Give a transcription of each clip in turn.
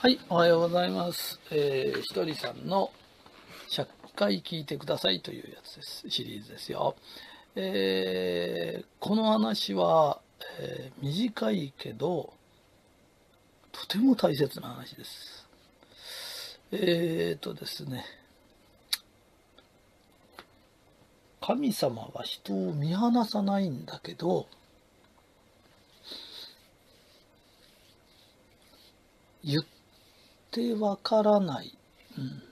はい、おはようございます。えー、ひとりさんの100回聞いてくださいというやつです。シリーズですよ。えー、この話は、えー短いけど、とても大切な話です。えーとですね、神様は人を見放さないんだけど、言ってってわからない、うん、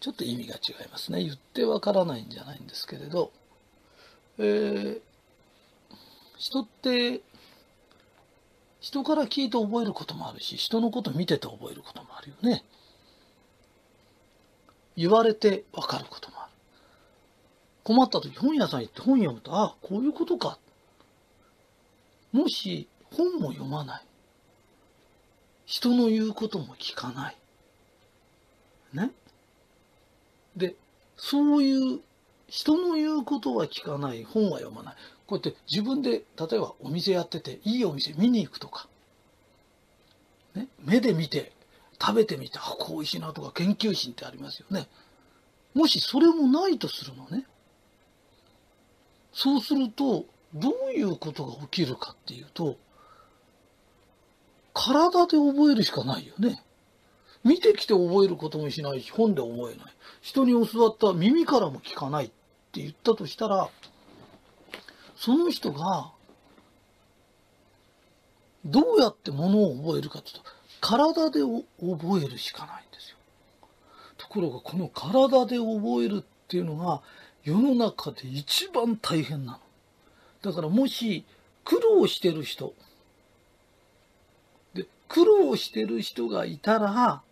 ちょっと意味が違いますね。言ってわからないんじゃないんですけれど、えー人って人から聞いて覚えることもあるし人のこと見てて覚えることもあるよね。言われてわかることもある。困った時本屋さん行って本読むとああこういうことか。もし本も読まない。人の言うことも聞かない。ね？で、そういう人の言うことは聞かない、本は読まない。こうやって自分で、例えばお店やってて、いいお店見に行くとか、ね、目で見て、食べてみて、あ、こう美味しいなとか研究心ってありますよね。もしそれもないとするのね。そうすると、どういうことが起きるかっていうと、体で覚えるしかないよね。見てきて覚えることもしないし、本で覚えない。人に教わった耳からも聞かないって言ったとしたら、その人が、どうやってものを覚えるかというと、体で覚えるしかないんですよ。ところが、この体で覚えるっていうのが、世の中で一番大変なの。だからもし、苦労してる人、苦労してる人がいたら、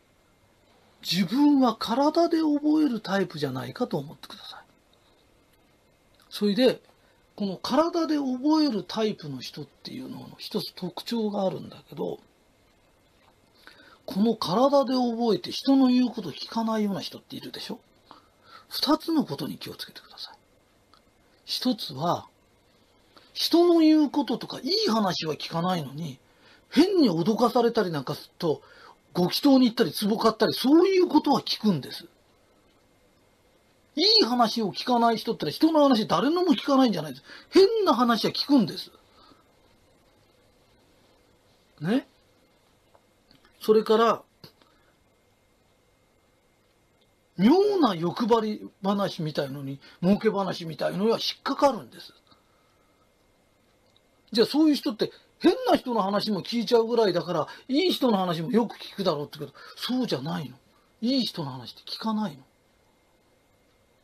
自分は体で覚えるタイプじゃないかと思ってください。それで、この体で覚えるタイプの人っていうのの一つ特徴があるんだけど、この体で覚えて人の言うこと聞かないような人っているでしょ？二つのことに気をつけてください。一つは、人の言うこととかいい話は聞かないのに、変に脅かされたりなんかすると、ご祈祷に行ったり壺買ったり、そういうことは聞くんです。いい話を聞かない人って人の話誰のも聞かないんじゃないです。変な話は聞くんです。ね？それから、妙な欲張り話みたいのに、儲け話みたいのには引っかかるんです。じゃあそういう人って変な人の話も聞いちゃうぐらいだから、いい人の話もよく聞くだろうってけど、そうじゃないの。いい人の話って聞かないの。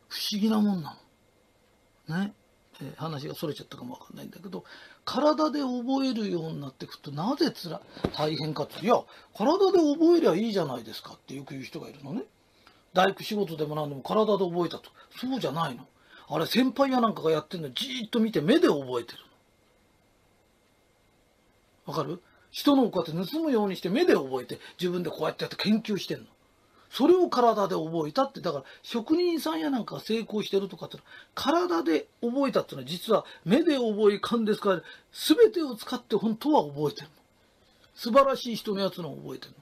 不思議なもんなの。ね。えー話が逸れちゃったかもわかんないんだけど、体で覚えるようになっていくと、なぜつら、大変かって、いや、体で覚えりゃいいじゃないですかってよく言う人がいるのね。大工仕事でも何でも体で覚えたと。そうじゃないの。あれ、先輩やなんかがやってるのじーっと見て目で覚えてるの。わかる？人のをこうやって盗むようにして目で覚えて自分でこうやってやって研究してんの。それを体で覚えたって、だから職人さんやなんかが成功してるとかって体で覚えたっていうのは実は目で覚え勘ですから全てを使って本当は覚えてるの。素晴らしい人のやつのを覚えてるの。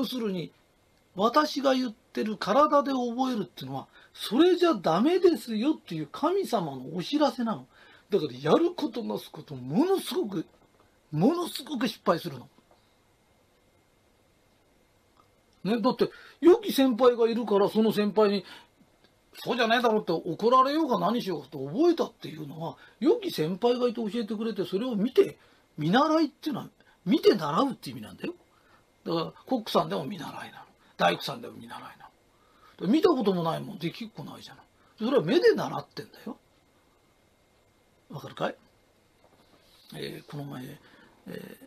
要するに私が言ってる体で覚えるっていうのはそれじゃダメですよっていう神様のお知らせなの。だからやることなすことものすごくものすごく失敗するの。ね、だって、良き先輩がいるから、その先輩に、そうじゃねえだろって怒られようが何しようかと覚えたっていうのは、良き先輩がいて教えてくれて、それを見て、見習いっていうのは、見て習うって意味なんだよ。だから、コックさんでも見習いなの。大工さんでも見習いなの。見たこともないもん、できっこないじゃない。それは目で習ってんだよ。わかるかい？えーこの前、えー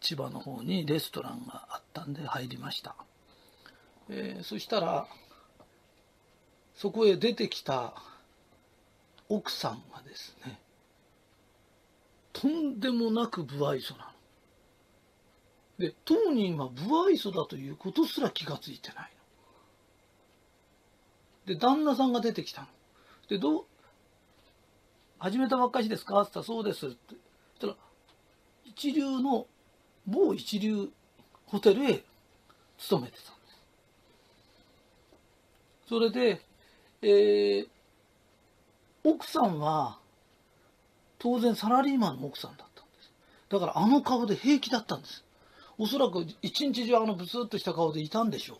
千葉の方にレストランがあったんで入りました、えーそしたらそこへ出てきた奥さんがですねとんでもなく不愛想なの。で当人は不愛想だということすら気がついてないの。で旦那さんが出てきたの。でどう始めたばっかしですか？って言ったらそうです。ってそしたら一流の某一流ホテルへ勤めてたんです。それで、えー、奥さんは当然サラリーマンの奥さんだったんです。だからあの顔で平気だったんです。おそらく一日中あのブスッとした顔でいたんでしょ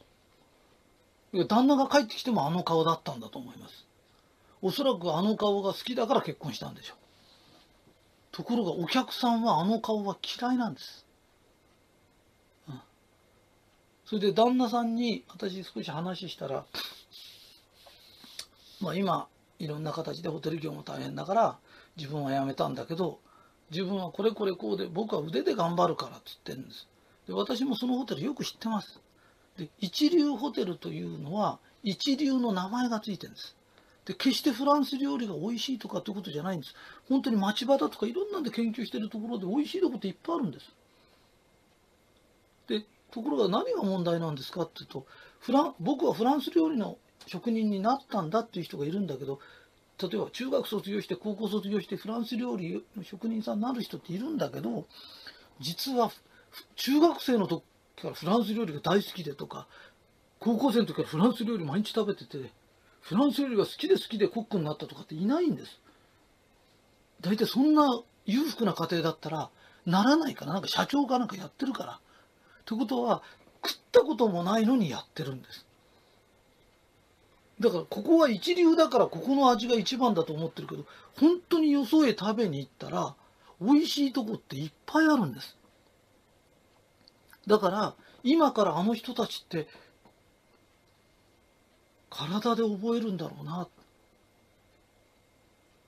う。旦那が帰ってきてもあの顔だったんだと思います。おそらくあの顔が好きだから結婚したんでしょう。ところがお客さんはあの顔は嫌いなんです、うん、それで旦那さんに私少し話したらまあ今いろんな形でホテル業も大変だから自分は辞めたんだけど自分はこれこれこうで僕は腕で頑張るからって言ってるんです。で私もそのホテルよく知ってます。で一流ホテルというのは一流の名前がついてるんです。で決してフランス料理が美味しいとかってことじゃないんです。本当に町場だとかいろんなんで研究してるところで美味しいとこっていっぱいあるんです。でところが何が問題なんですかっていうとフラン僕はフランス料理の職人になったんだっていう人がいるんだけど例えば中学卒業して高校卒業してフランス料理の職人さんになる人っているんだけど実は中学生の時からフランス料理が大好きでとか高校生の時からフランス料理毎日食べててフランス料理が好きで好きでコックになったとかっていないんです。大体そんな裕福な家庭だったらならないからなんか社長かなんかやってるから。ということは食ったこともないのにやってるんです。だからここは一流だからここの味が一番だと思ってるけど本当によそへ食べに行ったら美味しいとこっていっぱいあるんです。だから今からあの人たちって体で覚えるんだろうな。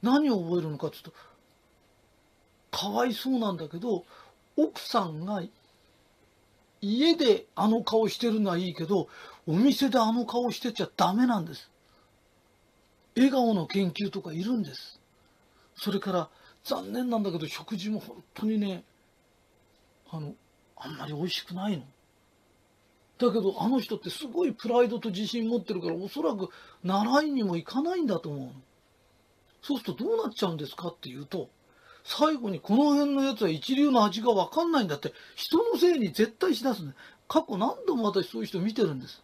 何を覚えるのかちょっと。かわいそうなんだけど奥さんが家であの顔してるのはいいけどお店であの顔してちゃダメなんです。笑顔の研究とかいるんです。それから残念なんだけど食事も本当にねあのあんまり美味しくないの。だけどあの人ってすごいプライドと自信持ってるからおそらく習いにも行かないんだと思うの。そうするとどうなっちゃうんですかっていうと最後にこの辺のやつは一流の味が分かんないんだって人のせいに絶対しだすね過去何度も私そういう人見てるんです。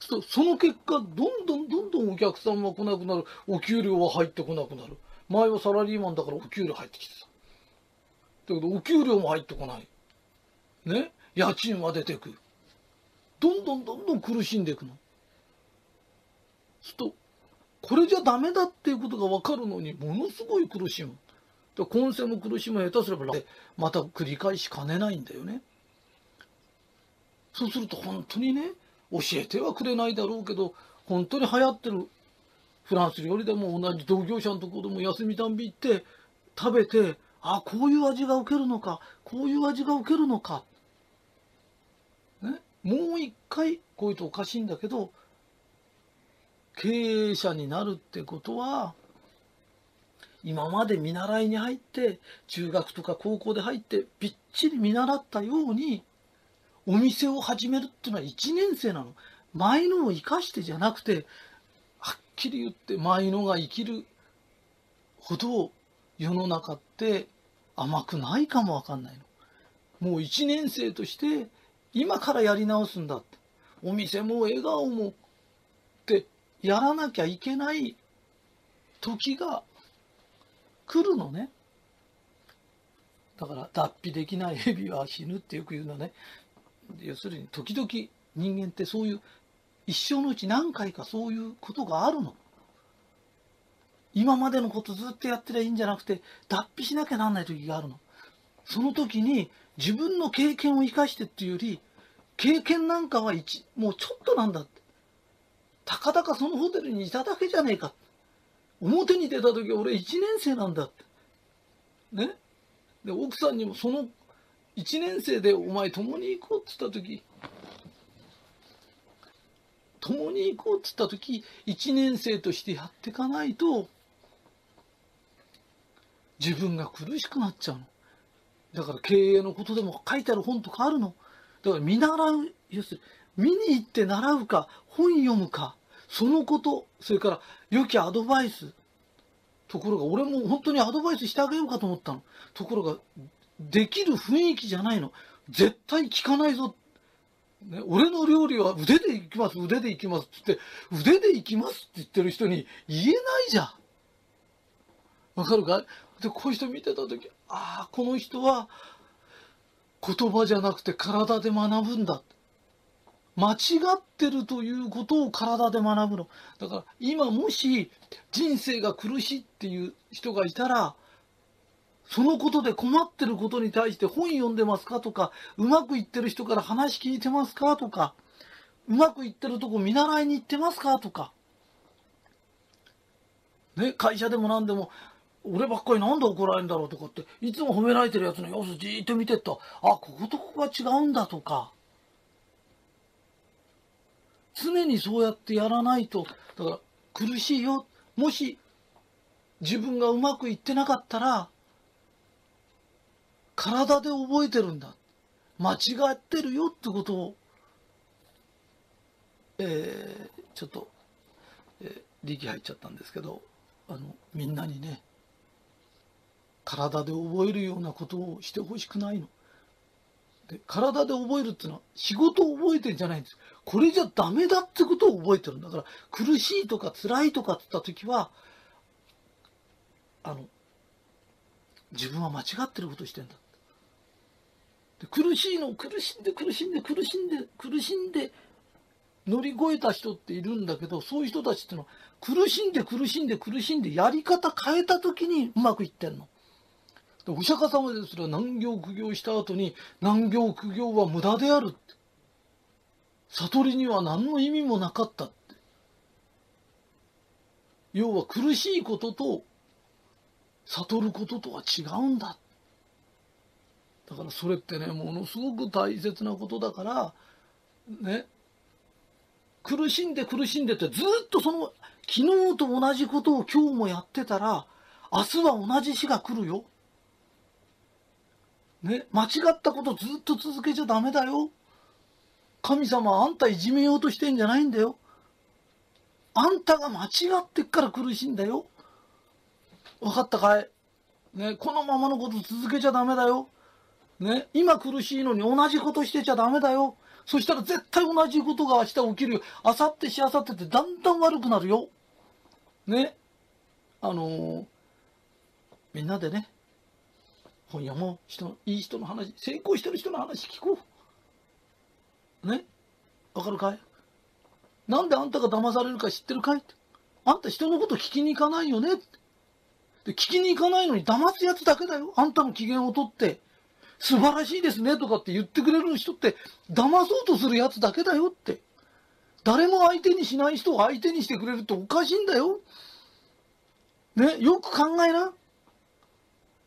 その結果どんどんどんどんお客さんは来なくなる。お給料は入ってこなくなる。前はサラリーマンだからお給料入ってきてた。だけどお給料も入ってこない。ね？家賃は出てくる。どんどんどんどん苦しんでいくの。するとこれじゃダメだっていうことが分かるのにものすごい苦しむ。今世も苦しむ下手すればまた繰り返しかねないんだよね。そうすると本当にね教えてはくれないだろうけど本当に流行ってるフランス料理でも同じ同業者のところでも休みたんび行って食べてあこういう味が受けるのかこういう味が受けるのか、もう一回こういうとおかしいんだけど経営者になるってことは今まで見習いに入って中学とか高校で入ってびっちり見習ったようにお店を始めるっていうのは1年生なの。前のを生かしてじゃなくてはっきり言って前のが生きるほど世の中って甘くないかもわかんないの。もう1年生として今からやり直すんだって。お店も笑顔もってやらなきゃいけない時が来るのね。だから脱皮できない蛇は死ぬってよく言うのね。要するに時々人間ってそういう一生のうち何回かそういうことがあるの。今までのことずっとやってりゃいいんじゃなくて脱皮しなきゃなんない時があるの。その時に自分の経験を生かしてっていうより経験なんかは一もうちょっとなんだって。たかだかそのホテルにいただけじゃねえか。表に出た時俺1年生なんだって。ね？で奥さんにもその1年生でお前共に行こうっつった時共に行こうっつった時1年生としてやっていかないと自分が苦しくなっちゃうの。だから経営のことでも書いてある本とかあるの？だから見習う、要するに見に行って習うか、本読むか、そのこと、それから良きアドバイス。ところが俺も本当にアドバイスしてあげようかと思ったの。ところができる雰囲気じゃないの。絶対聞かないぞ。ね、俺の料理は腕でいきます、腕でいきますって言って、腕でいきますって言ってる人に言えないじゃん。わかるか？で、こういう人見てた時、ああ、この人は言葉じゃなくて体で学ぶんだ。間違ってるということを体で学ぶの。だから今もし人生が苦しいっていう人がいたら、そのことで困ってることに対して本読んでますかとか、うまくいってる人から話聞いてますかとか、うまくいってるとこ見習いに行ってますかとか。ね、会社でも何でも、俺ばっかりなんで怒られるんだろうとかって、いつも褒められてるやつの様子じーっと見てった。あ、こことここが違うんだとか。常にそうやってやらないと、だから苦しいよ。もし自分がうまくいってなかったら、体で覚えてるんだ。間違ってるよってことを、えー、ちょっと、えー、力入っちゃったんですけど、あの、みんなにね、体で覚えるようなことをしてほしくないの。で体で覚えるっていうのは仕事を覚えてるんじゃないんです。これじゃダメだってことを覚えてるんだから苦しいとか辛いとかって言った時はあの自分は間違ってることしてんだで苦しいのを苦しんで苦しんで苦しんで苦しんで乗り越えた人っているんだけどそういう人たちっていうのは苦しんで苦しんで苦しんでやり方変えた時にうまくいってんの。お釈迦様ですら難行苦行した後に難行苦行は無駄である悟りには何の意味もなかったって。要は苦しいことと悟ることとは違うんだ。だからそれってねものすごく大切なことだからね。苦しんで苦しんでってずっとその昨日と同じことを今日もやってたら明日は同じ日が来るよ。ね、間違ったことずっと続けちゃダメだよ。神様あんたいじめようとしてんじゃないんだよ。あんたが間違ってっから苦しいんだよ。分かったかい？ね、このままのこと続けちゃダメだよ。ね、今苦しいのに同じことしてちゃダメだよ。そしたら絶対同じことが明日起きるよ。明後日し明後日ってだんだん悪くなるよ。ね。あのー、みんなでね、本屋も人いい人の話成功してる人の話聞こう。ね？わかるかい？なんであんたが騙されるか知ってるかい？あんた人のこと聞きに行かないよね？で聞きに行かないのに騙すやつだけだよ。あんたの機嫌を取って素晴らしいですねとかって言ってくれる人って騙そうとするやつだけだよって。誰も相手にしない人を相手にしてくれるっておかしいんだよ。ね？よく考えな。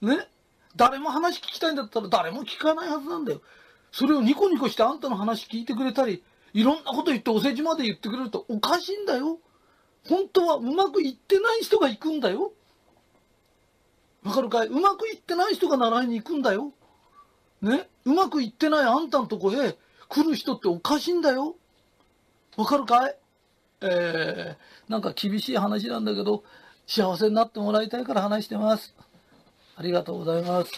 ね？誰も話聞きたいんだったら誰も聞かないはずなんだよ。それをニコニコしてあんたの話聞いてくれたり、いろんなこと言ってお世辞まで言ってくれるとおかしいんだよ。本当はうまくいってない人が行くんだよ。わかるかい？うまくいってない人が習いに行くんだよ。ね？うまくいってないあんたのとこへ来る人っておかしいんだよ。わかるかい？えー、なんか厳しい話なんだけど、幸せになってもらいたいから話してます。ありがとうございます。